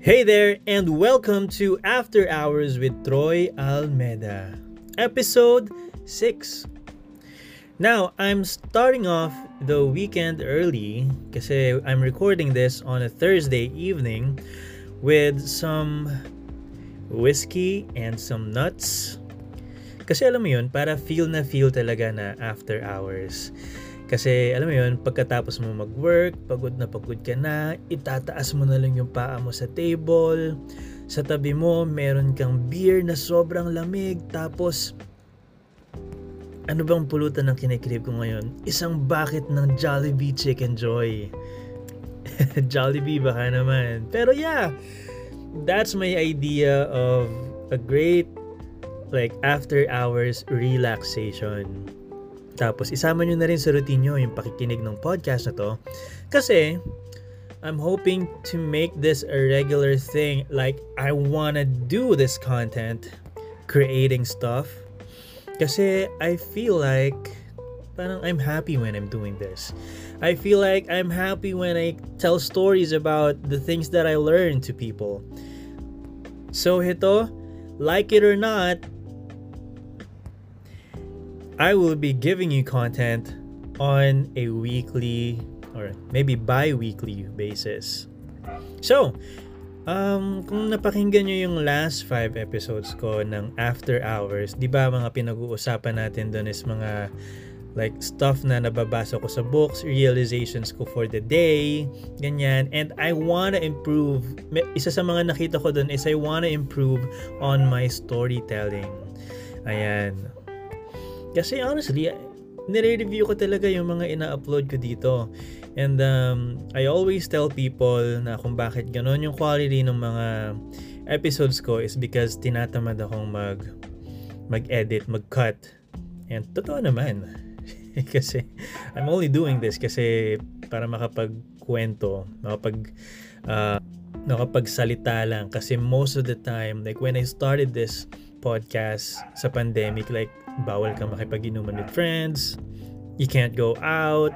Hey there, and welcome to After Hours with Troy Almeda, episode 6. Now, I'm starting off the weekend early kasi I'm recording this on a Thursday evening with some whiskey and some nuts. Kasi alam mo yun, para feel na feel talaga na after hours. Kasi alam mo yun, pagkatapos mo mag-work, pagod na pagod ka na, itataas mo na lang yung paa mo sa table. Sa tabi mo, meron kang beer na sobrang lamig. Tapos, ano bang pulutan ng kinikrib ko ngayon? Isang bucket ng Jollibee Chicken Joy. Jollibee baka naman. Pero yeah, that's my idea of a great like after hours relaxation. Tapos isama nyo na rin sa routine nyo yung pakikinig ng podcast na to. Kasi I'm hoping to make this a regular thing. Like I wanna do this content, creating stuff. Kasi I feel like parang I'm happy when I'm doing this. I feel like I'm happy when I tell stories about the things that I learn to people. So ito, like it or not, I will be giving you content on a weekly or maybe bi-weekly basis. So, um, kung napakinggan nyo yung last five episodes ko ng After Hours, di ba mga pinag-uusapan natin doon is mga like stuff na nababasa ko sa books, realizations ko for the day, ganyan. And I wanna improve, isa sa mga nakita ko doon is I wanna improve on my storytelling. Ayan. Kasi honestly, nire-review ko talaga yung mga ina-upload ko dito. And um, I always tell people na kung bakit ganon yung quality ng mga episodes ko is because tinatamad akong mag mag-edit, mag-cut. And totoo naman. kasi I'm only doing this kasi para makapagkwento, makapag uh, nakapagsalita lang kasi most of the time like when I started this podcast sa pandemic like bawal kang makipag-inuman with friends. You can't go out.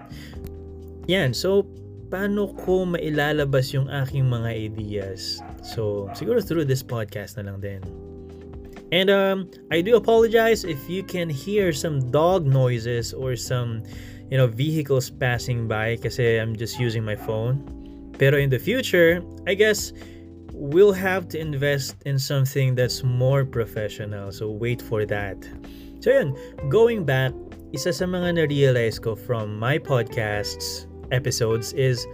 Yan so paano ko mailalabas yung aking mga ideas? So siguro through this podcast na lang din. And um I do apologize if you can hear some dog noises or some you know vehicles passing by kasi I'm just using my phone. Pero in the future I guess we'll have to invest in something that's more professional. So wait for that. So yun, going back, isa sa mga na-realize ko from my podcasts episodes is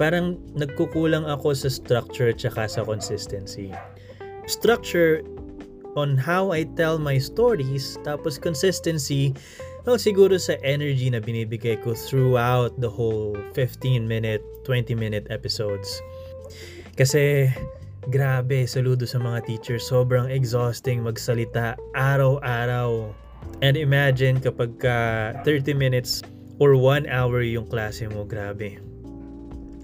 parang nagkukulang ako sa structure tsaka sa consistency. Structure on how I tell my stories, tapos consistency, well, siguro sa energy na binibigay ko throughout the whole 15 minute, 20 minute episodes. Kasi grabe, saludo sa mga teachers. Sobrang exhausting magsalita araw-araw. And imagine kapag ka 30 minutes or 1 hour yung klase mo, grabe.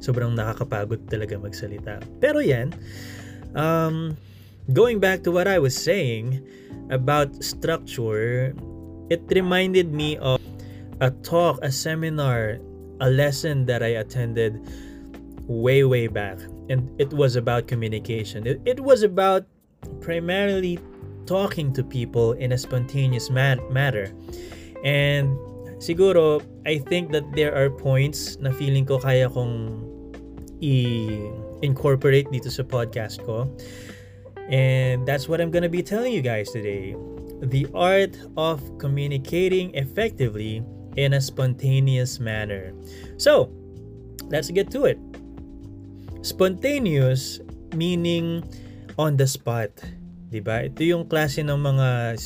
Sobrang nakakapagod talaga magsalita. Pero yan, um, going back to what I was saying about structure, it reminded me of a talk, a seminar, a lesson that I attended way, way back. And it was about communication. It, it was about primarily talking to people in a spontaneous mat- matter. And siguro, I think that there are points na feeling ko kaya kong i-incorporate dito sa podcast ko. And that's what I'm gonna be telling you guys today. The art of communicating effectively in a spontaneous manner. So, let's get to it. Spontaneous meaning on the spot. 'Di ba? Ito yung klase ng mga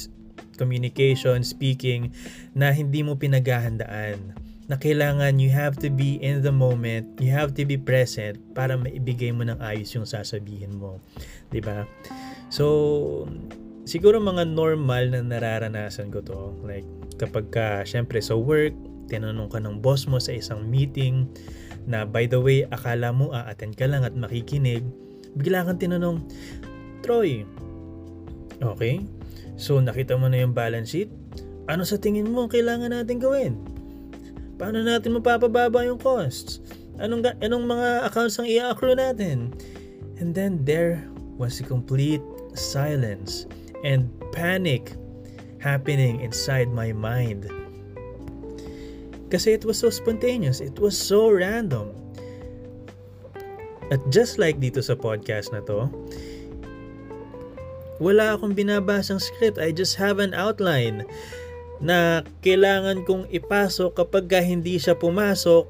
communication, speaking na hindi mo pinaghahandaan. Na kailangan you have to be in the moment, you have to be present para maibigay mo ng ayos yung sasabihin mo. 'Di ba? So, siguro mga normal na nararanasan ko to. Like, kapag ka, syempre sa work, tinanong ka ng boss mo sa isang meeting, na by the way, akala mo a-attend ka lang at makikinig, bigla kang tinanong, Troy, okay, so nakita mo na yung balance sheet, ano sa tingin mo kailangan natin gawin? Paano natin mapapababa yung costs? Anong, anong mga accounts ang i-accrue natin? And then there was a complete silence and panic happening inside my mind. Kasi it was so spontaneous, it was so random. At just like dito sa podcast na to, wala akong binabasang script. I just have an outline na kailangan kong ipasok kapag hindi siya pumasok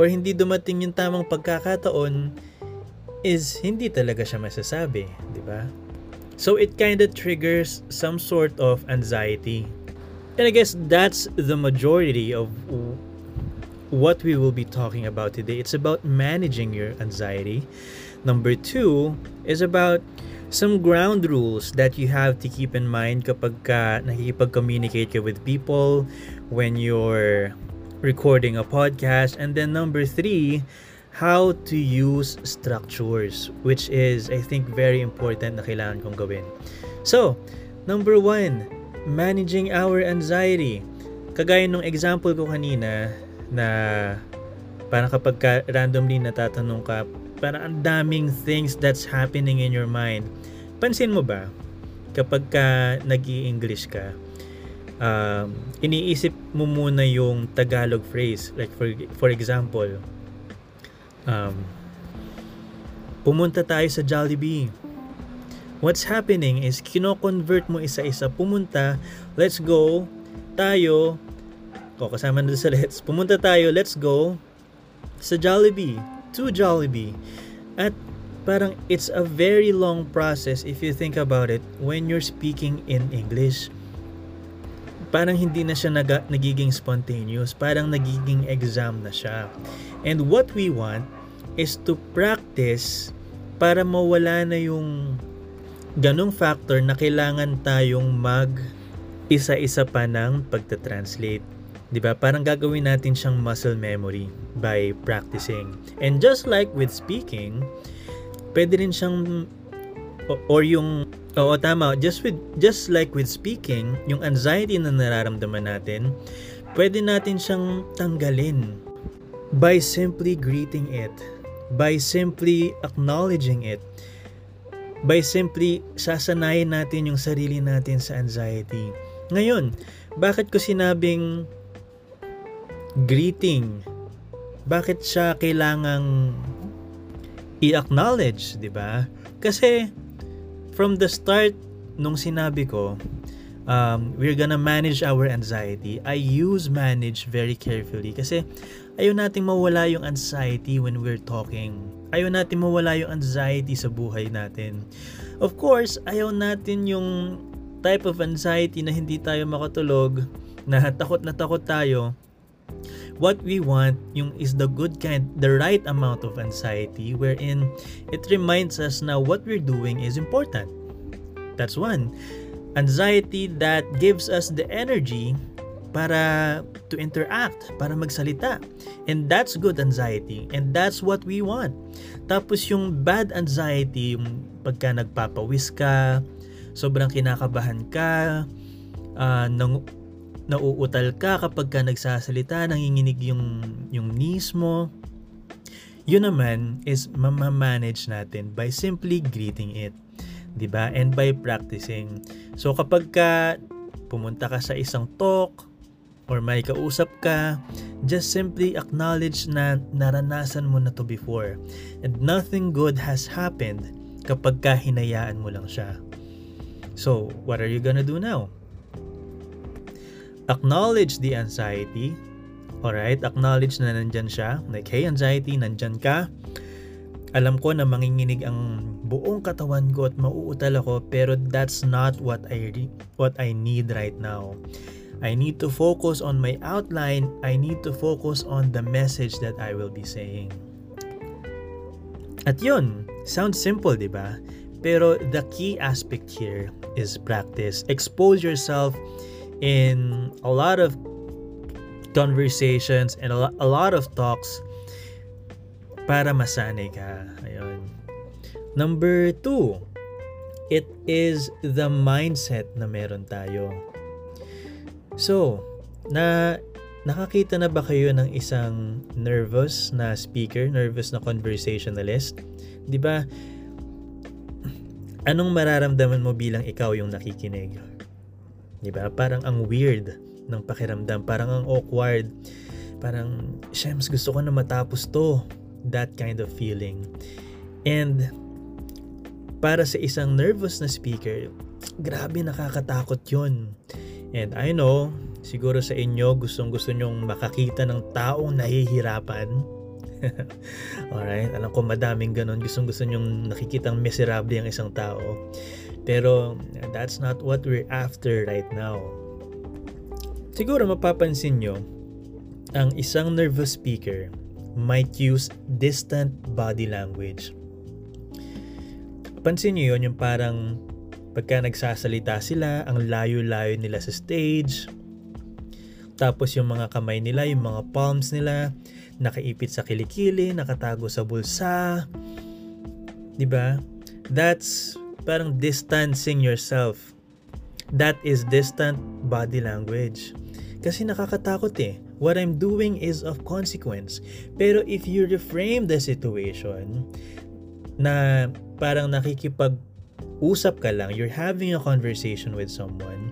or hindi dumating yung tamang pagkakataon is hindi talaga siya masasabi, di ba? So it kind of triggers some sort of anxiety. And I guess that's the majority of what we will be talking about today. It's about managing your anxiety. Number two is about some ground rules that you have to keep in mind kapag ka nakikipag-communicate ka with people when you're recording a podcast. And then number three, how to use structures, which is, I think, very important na kailangan kong gawin. So, number one, managing our anxiety. Kagaya nung example ko kanina na parang kapag ka randomly natatanong ka, parang ang daming things that's happening in your mind. Pansin mo ba, kapag ka nag english ka, um, iniisip mo muna yung Tagalog phrase. Like for, for example, um, pumunta tayo sa Jollibee. What's happening is kino-convert mo isa-isa. Pumunta, let's go, tayo, o kasama na sa let's, pumunta tayo, let's go, sa Jollibee, to Jollibee. At parang it's a very long process if you think about it when you're speaking in English parang hindi na siya nag- nagiging spontaneous, parang nagiging exam na siya. And what we want is to practice para mawala na yung ganong factor na kailangan tayong mag isa-isa pa ng pagta-translate. 'Di ba? Parang gagawin natin siyang muscle memory by practicing. And just like with speaking, pwede rin siyang or yung Oo, tama. Just with just like with speaking, yung anxiety na nararamdaman natin, pwede natin siyang tanggalin by simply greeting it, by simply acknowledging it, by simply sasanayin natin yung sarili natin sa anxiety. Ngayon, bakit ko sinabing greeting? Bakit siya kailangang i-acknowledge, 'di ba? Kasi from the start nung sinabi ko, um, we're gonna manage our anxiety, I use manage very carefully kasi ayaw nating mawala yung anxiety when we're talking. Ayaw natin mawala yung anxiety sa buhay natin. Of course, ayaw natin yung type of anxiety na hindi tayo makatulog, na takot na takot tayo. What we want yung is the good kind, the right amount of anxiety wherein it reminds us na what we're doing is important. That's one. Anxiety that gives us the energy para to interact, para magsalita. And that's good anxiety. And that's what we want. Tapos yung bad anxiety, yung pagka nagpapawis ka, sobrang kinakabahan ka, uh, nang, nauutal ka kapag ka nagsasalita, nanginginig yung, yung knees mo. Yun naman is mamamanage natin by simply greeting it. 'di ba? And by practicing. So kapag ka pumunta ka sa isang talk or may kausap ka, just simply acknowledge na naranasan mo na to before. And nothing good has happened kapag ka hinayaan mo lang siya. So, what are you gonna do now? acknowledge the anxiety. Alright, acknowledge na nandyan siya. Like, hey anxiety, nandyan ka. Alam ko na manginginig ang buong katawan ko at mauutal ako pero that's not what I what I need right now. I need to focus on my outline. I need to focus on the message that I will be saying. At yun, sounds simple, di ba? Pero the key aspect here is practice. Expose yourself in a lot of conversations and a lot of talks para masanay ka. Ayun. Number two, it is the mindset na meron tayo. So, na nakakita na ba kayo ng isang nervous na speaker, nervous na conversationalist? 'Di ba? Anong mararamdaman mo bilang ikaw yung nakikinig? 'Di ba? Parang ang weird ng pakiramdam, parang ang awkward. Parang, Shems, gusto ko na matapos to. That kind of feeling. And para sa isang nervous na speaker, grabe nakakatakot yon. And I know, siguro sa inyo, gustong gusto nyong makakita ng taong nahihirapan. Alright, alam ko madaming ganun. Gustong gusto nyong nakikitang miserable ang isang tao. Pero that's not what we're after right now. Siguro mapapansin nyo, ang isang nervous speaker might use distant body language. Pansin nyo yun, yung parang pagka nagsasalita sila, ang layo-layo nila sa stage. Tapos yung mga kamay nila, yung mga palms nila, nakaipit sa kilikili, nakatago sa bulsa. 'Di ba? That's parang distancing yourself. That is distant body language. Kasi nakakatakot eh. What I'm doing is of consequence. Pero if you reframe the situation na parang nakikipag-usap ka lang, you're having a conversation with someone,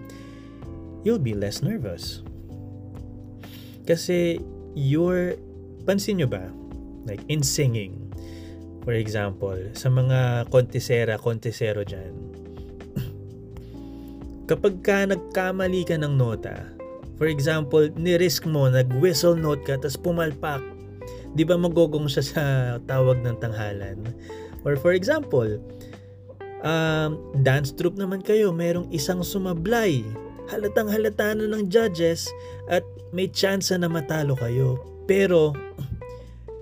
you'll be less nervous. Kasi you're, pansin nyo ba, like in singing, for example, sa mga kontesera, kontesero dyan, kapag ka nagkamali ka ng nota, for example, ni-risk mo, nag-whistle note ka, tapos pumalpak, di ba magogong siya sa tawag ng tanghalan? Or for example, um, dance troupe naman kayo, merong isang sumablay. Halatang halata na ng judges at may chance na matalo kayo. Pero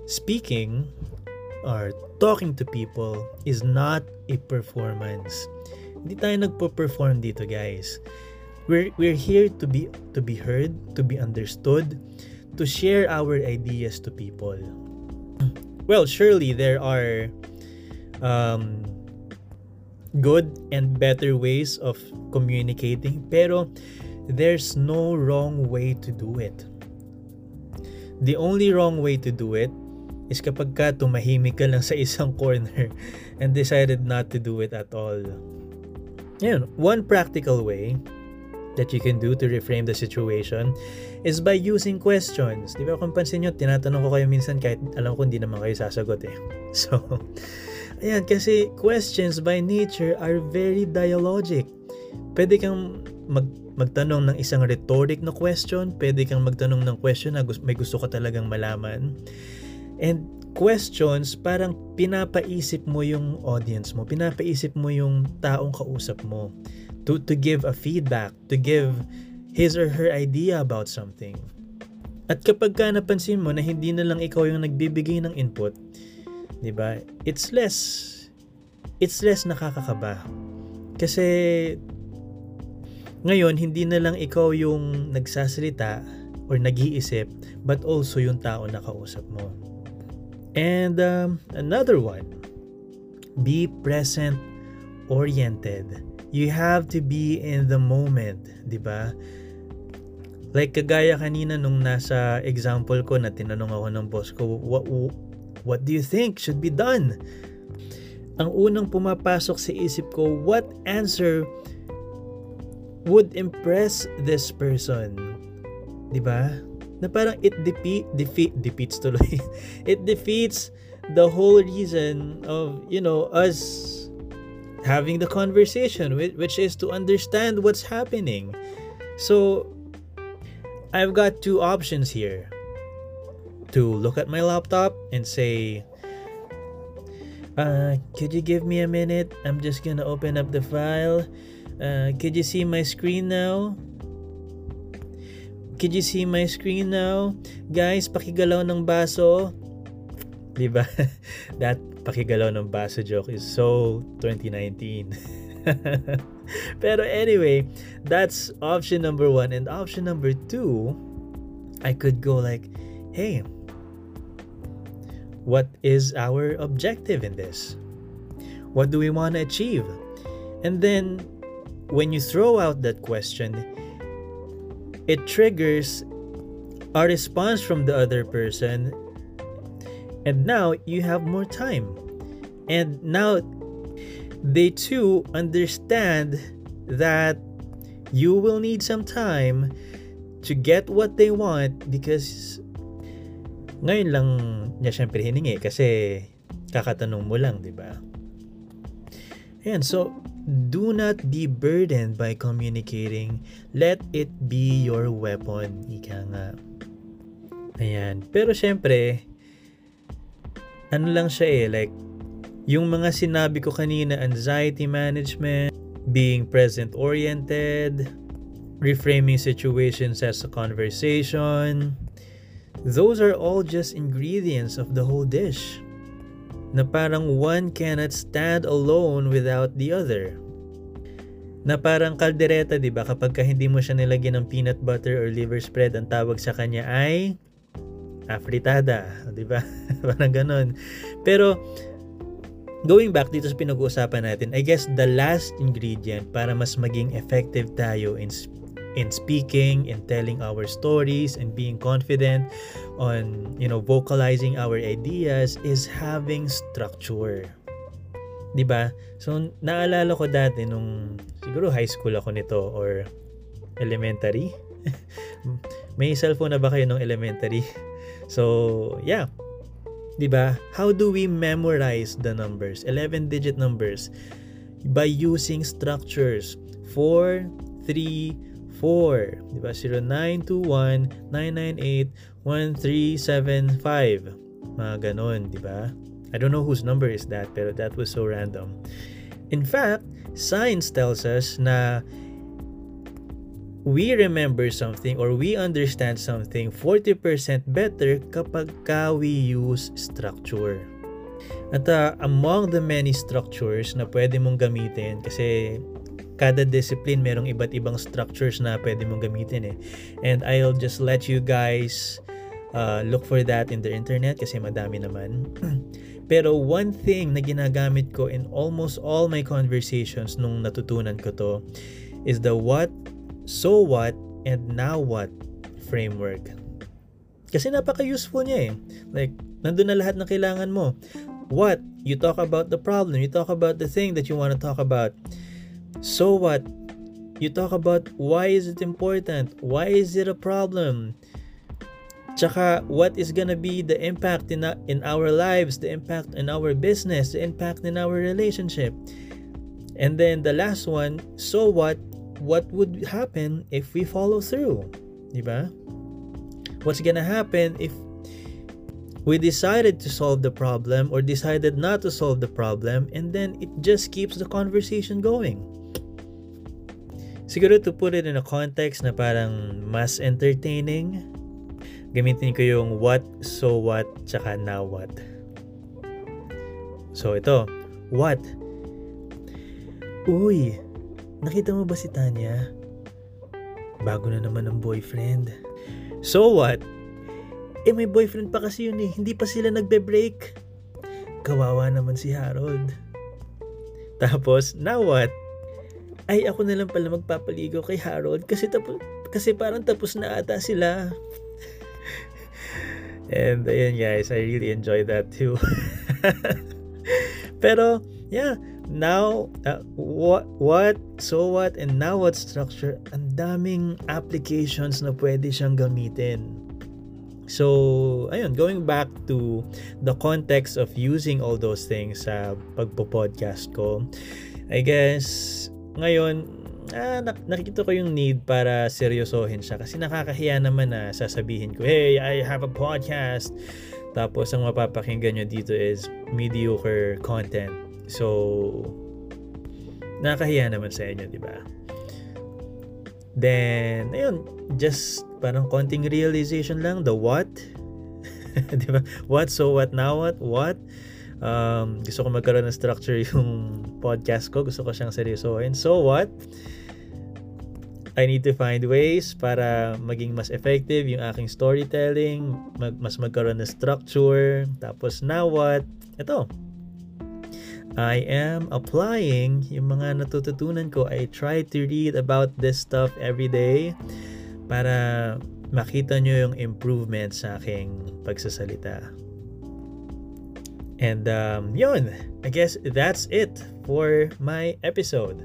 speaking or talking to people is not a performance. Hindi tayo nagpo-perform dito, guys. We're we're here to be to be heard, to be understood, to share our ideas to people. Well, surely there are um, good and better ways of communicating pero there's no wrong way to do it. The only wrong way to do it is kapag ka tumahimik ka lang sa isang corner and decided not to do it at all. Yun, one practical way that you can do to reframe the situation is by using questions. Di ba kung pansin nyo, tinatanong ko kayo minsan kahit alam ko hindi naman kayo sasagot eh. So, Ayan, kasi questions by nature are very dialogic. Pwede kang mag, magtanong ng isang rhetoric na question, pwede kang magtanong ng question na may gusto ka talagang malaman. And questions, parang pinapaisip mo yung audience mo, pinapaisip mo yung taong kausap mo to, to give a feedback, to give his or her idea about something. At kapag ka napansin mo na hindi na lang ikaw yung nagbibigay ng input, 'di ba? It's less it's less nakakakaba. Kasi ngayon hindi na lang ikaw yung nagsasalita or nag-iisip but also yung tao na kausap mo. And um, another one, be present oriented. You have to be in the moment, 'di ba? Like kagaya kanina nung nasa example ko na tinanong ako ng boss ko, what, What do you think should be done? Ang unang pumapasok sa isip ko, what answer would impress this person? 'Di ba? Na parang it defeat defeat defeats tuloy. it defeats the whole reason of, you know, us having the conversation which is to understand what's happening. So I've got two options here to look at my laptop and say, uh, could you give me a minute? I'm just gonna open up the file. Uh, could you see my screen now? Could you see my screen now? Guys, pakigalaw ng baso. Diba? That pakigalaw ng baso joke is so 2019. Pero anyway, that's option number one. And option number two, I could go like, hey, what is our objective in this? What do we want to achieve? And then when you throw out that question, it triggers a response from the other person and now you have more time and now they too understand that you will need some time to get what they want because ngayon lang niya syempre hiningi kasi kakatanong mo lang, di ba? Ayan, so do not be burdened by communicating. Let it be your weapon. Ika nga. Ayan. Pero syempre, ano lang siya eh, like, yung mga sinabi ko kanina, anxiety management, being present-oriented, reframing situations as a conversation, those are all just ingredients of the whole dish. Na parang one cannot stand alone without the other. Na parang kaldereta, di ba? Kapag ka hindi mo siya nilagyan ng peanut butter or liver spread, ang tawag sa kanya ay afritada, di ba? parang ganon. Pero going back dito sa pinag-uusapan natin, I guess the last ingredient para mas maging effective tayo in in speaking, in telling our stories and being confident on, you know, vocalizing our ideas is having structure. 'Di ba? So naalala ko dati nung siguro high school ako nito or elementary. May cellphone na ba kayo nung elementary? So, yeah. 'Di ba? How do we memorize the numbers? 11 digit numbers by using structures. 4 3 4. Di ba? 0921-998-1375. Mga ganon, di ba? I don't know whose number is that, pero that was so random. In fact, science tells us na we remember something or we understand something 40% better kapag ka we use structure. At uh, among the many structures na pwede mong gamitin kasi kada discipline merong iba't ibang structures na pwede mong gamitin eh. And I'll just let you guys uh, look for that in the internet kasi madami naman. Pero one thing na ginagamit ko in almost all my conversations nung natutunan ko to is the what, so what, and now what framework. Kasi napaka-useful niya eh. Like, nandun na lahat ng kailangan mo. What? You talk about the problem. You talk about the thing that you want to talk about. So what? You talk about why is it important? Why is it a problem? Tsaka, what is gonna be the impact in, in our lives, the impact in our business, the impact in our relationship? And then the last one, so what? What would happen if we follow through? Diba? What's gonna happen if we decided to solve the problem or decided not to solve the problem and then it just keeps the conversation going? Siguro to put it in a context na parang mas entertaining, gamitin ko yung what, so what, tsaka now what. So ito, what? Uy, nakita mo ba si Tanya? Bago na naman ang boyfriend. So what? Eh may boyfriend pa kasi yun eh, hindi pa sila nagbe-break. Kawawa naman si Harold. Tapos, now what? Ay ako na lang pala magpapaligo kay Harold kasi tapos kasi parang tapos na ata sila. And ayun guys, I really enjoy that too. Pero yeah, now uh, what what so what and now what structure ang daming applications na pwede siyang gamitin. So, ayun, going back to the context of using all those things sa pagpo-podcast ko, I guess ngayon, ah, nakikita ko yung need para seryosohin siya kasi nakakahiya naman na sasabihin ko, hey, I have a podcast. Tapos ang mapapakinggan nyo dito is mediocre content. So, nakakahiya naman sa inyo, di ba? Then, ayun, just parang konting realization lang, the what? di ba? What, so what, now what, what? Um, gusto ko magkaroon ng structure yung podcast ko. Gusto ko siyang seryosohin. So what? I need to find ways para maging mas effective yung aking storytelling, mag, mas magkaroon ng structure. Tapos now what? Ito. I am applying yung mga natututunan ko. I try to read about this stuff every day para makita nyo yung improvement sa aking pagsasalita. And um, yun, I guess that's it for my episode.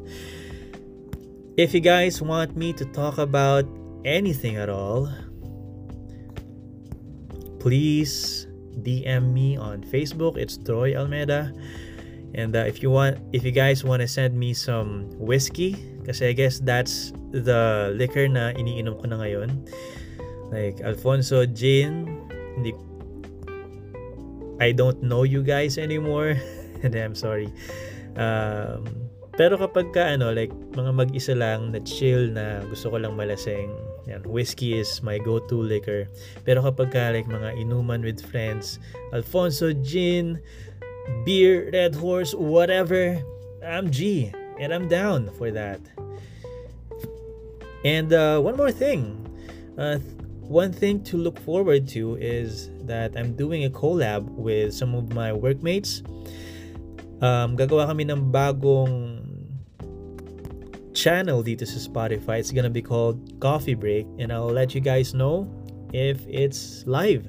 If you guys want me to talk about anything at all, please DM me on Facebook. It's Troy Almeida. And uh, if you want, if you guys want to send me some whiskey, kasi I guess that's the liquor na iniinom ko na ngayon. Like Alfonso Gin, hindi I don't know you guys anymore. And I'm sorry. Um, pero kapag ka ano, like mga mag-isa lang na chill na gusto ko lang malasing, yan, whiskey is my go-to liquor. Pero kapag ka like mga inuman with friends, Alfonso Gin, beer, Red Horse, whatever, I'm G and I'm down for that. And uh, one more thing. Uh, one thing to look forward to is that I'm doing a collab with some of my workmates. Um, gagawa kami ng bagong channel dito sa Spotify. It's gonna be called Coffee Break and I'll let you guys know if it's live.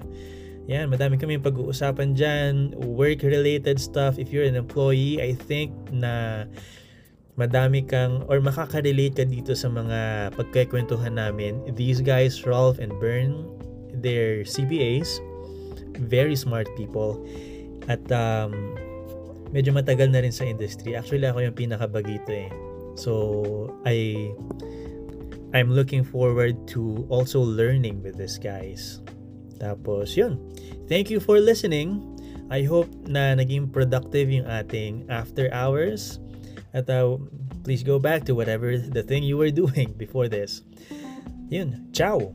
Yan, madami kami pag-uusapan dyan, work-related stuff. If you're an employee, I think na madami kang or makaka-relate ka dito sa mga pagkikwentuhan namin. These guys, Rolf and Bern, they're CPAs, very smart people. At um, medyo matagal na rin sa industry. Actually, ako yung pinakabagito eh. So, I I'm looking forward to also learning with these guys. Tapos, yun. Thank you for listening. I hope na naging productive yung ating after hours. At uh, please go back to whatever the thing you were doing before this. Yun, ciao!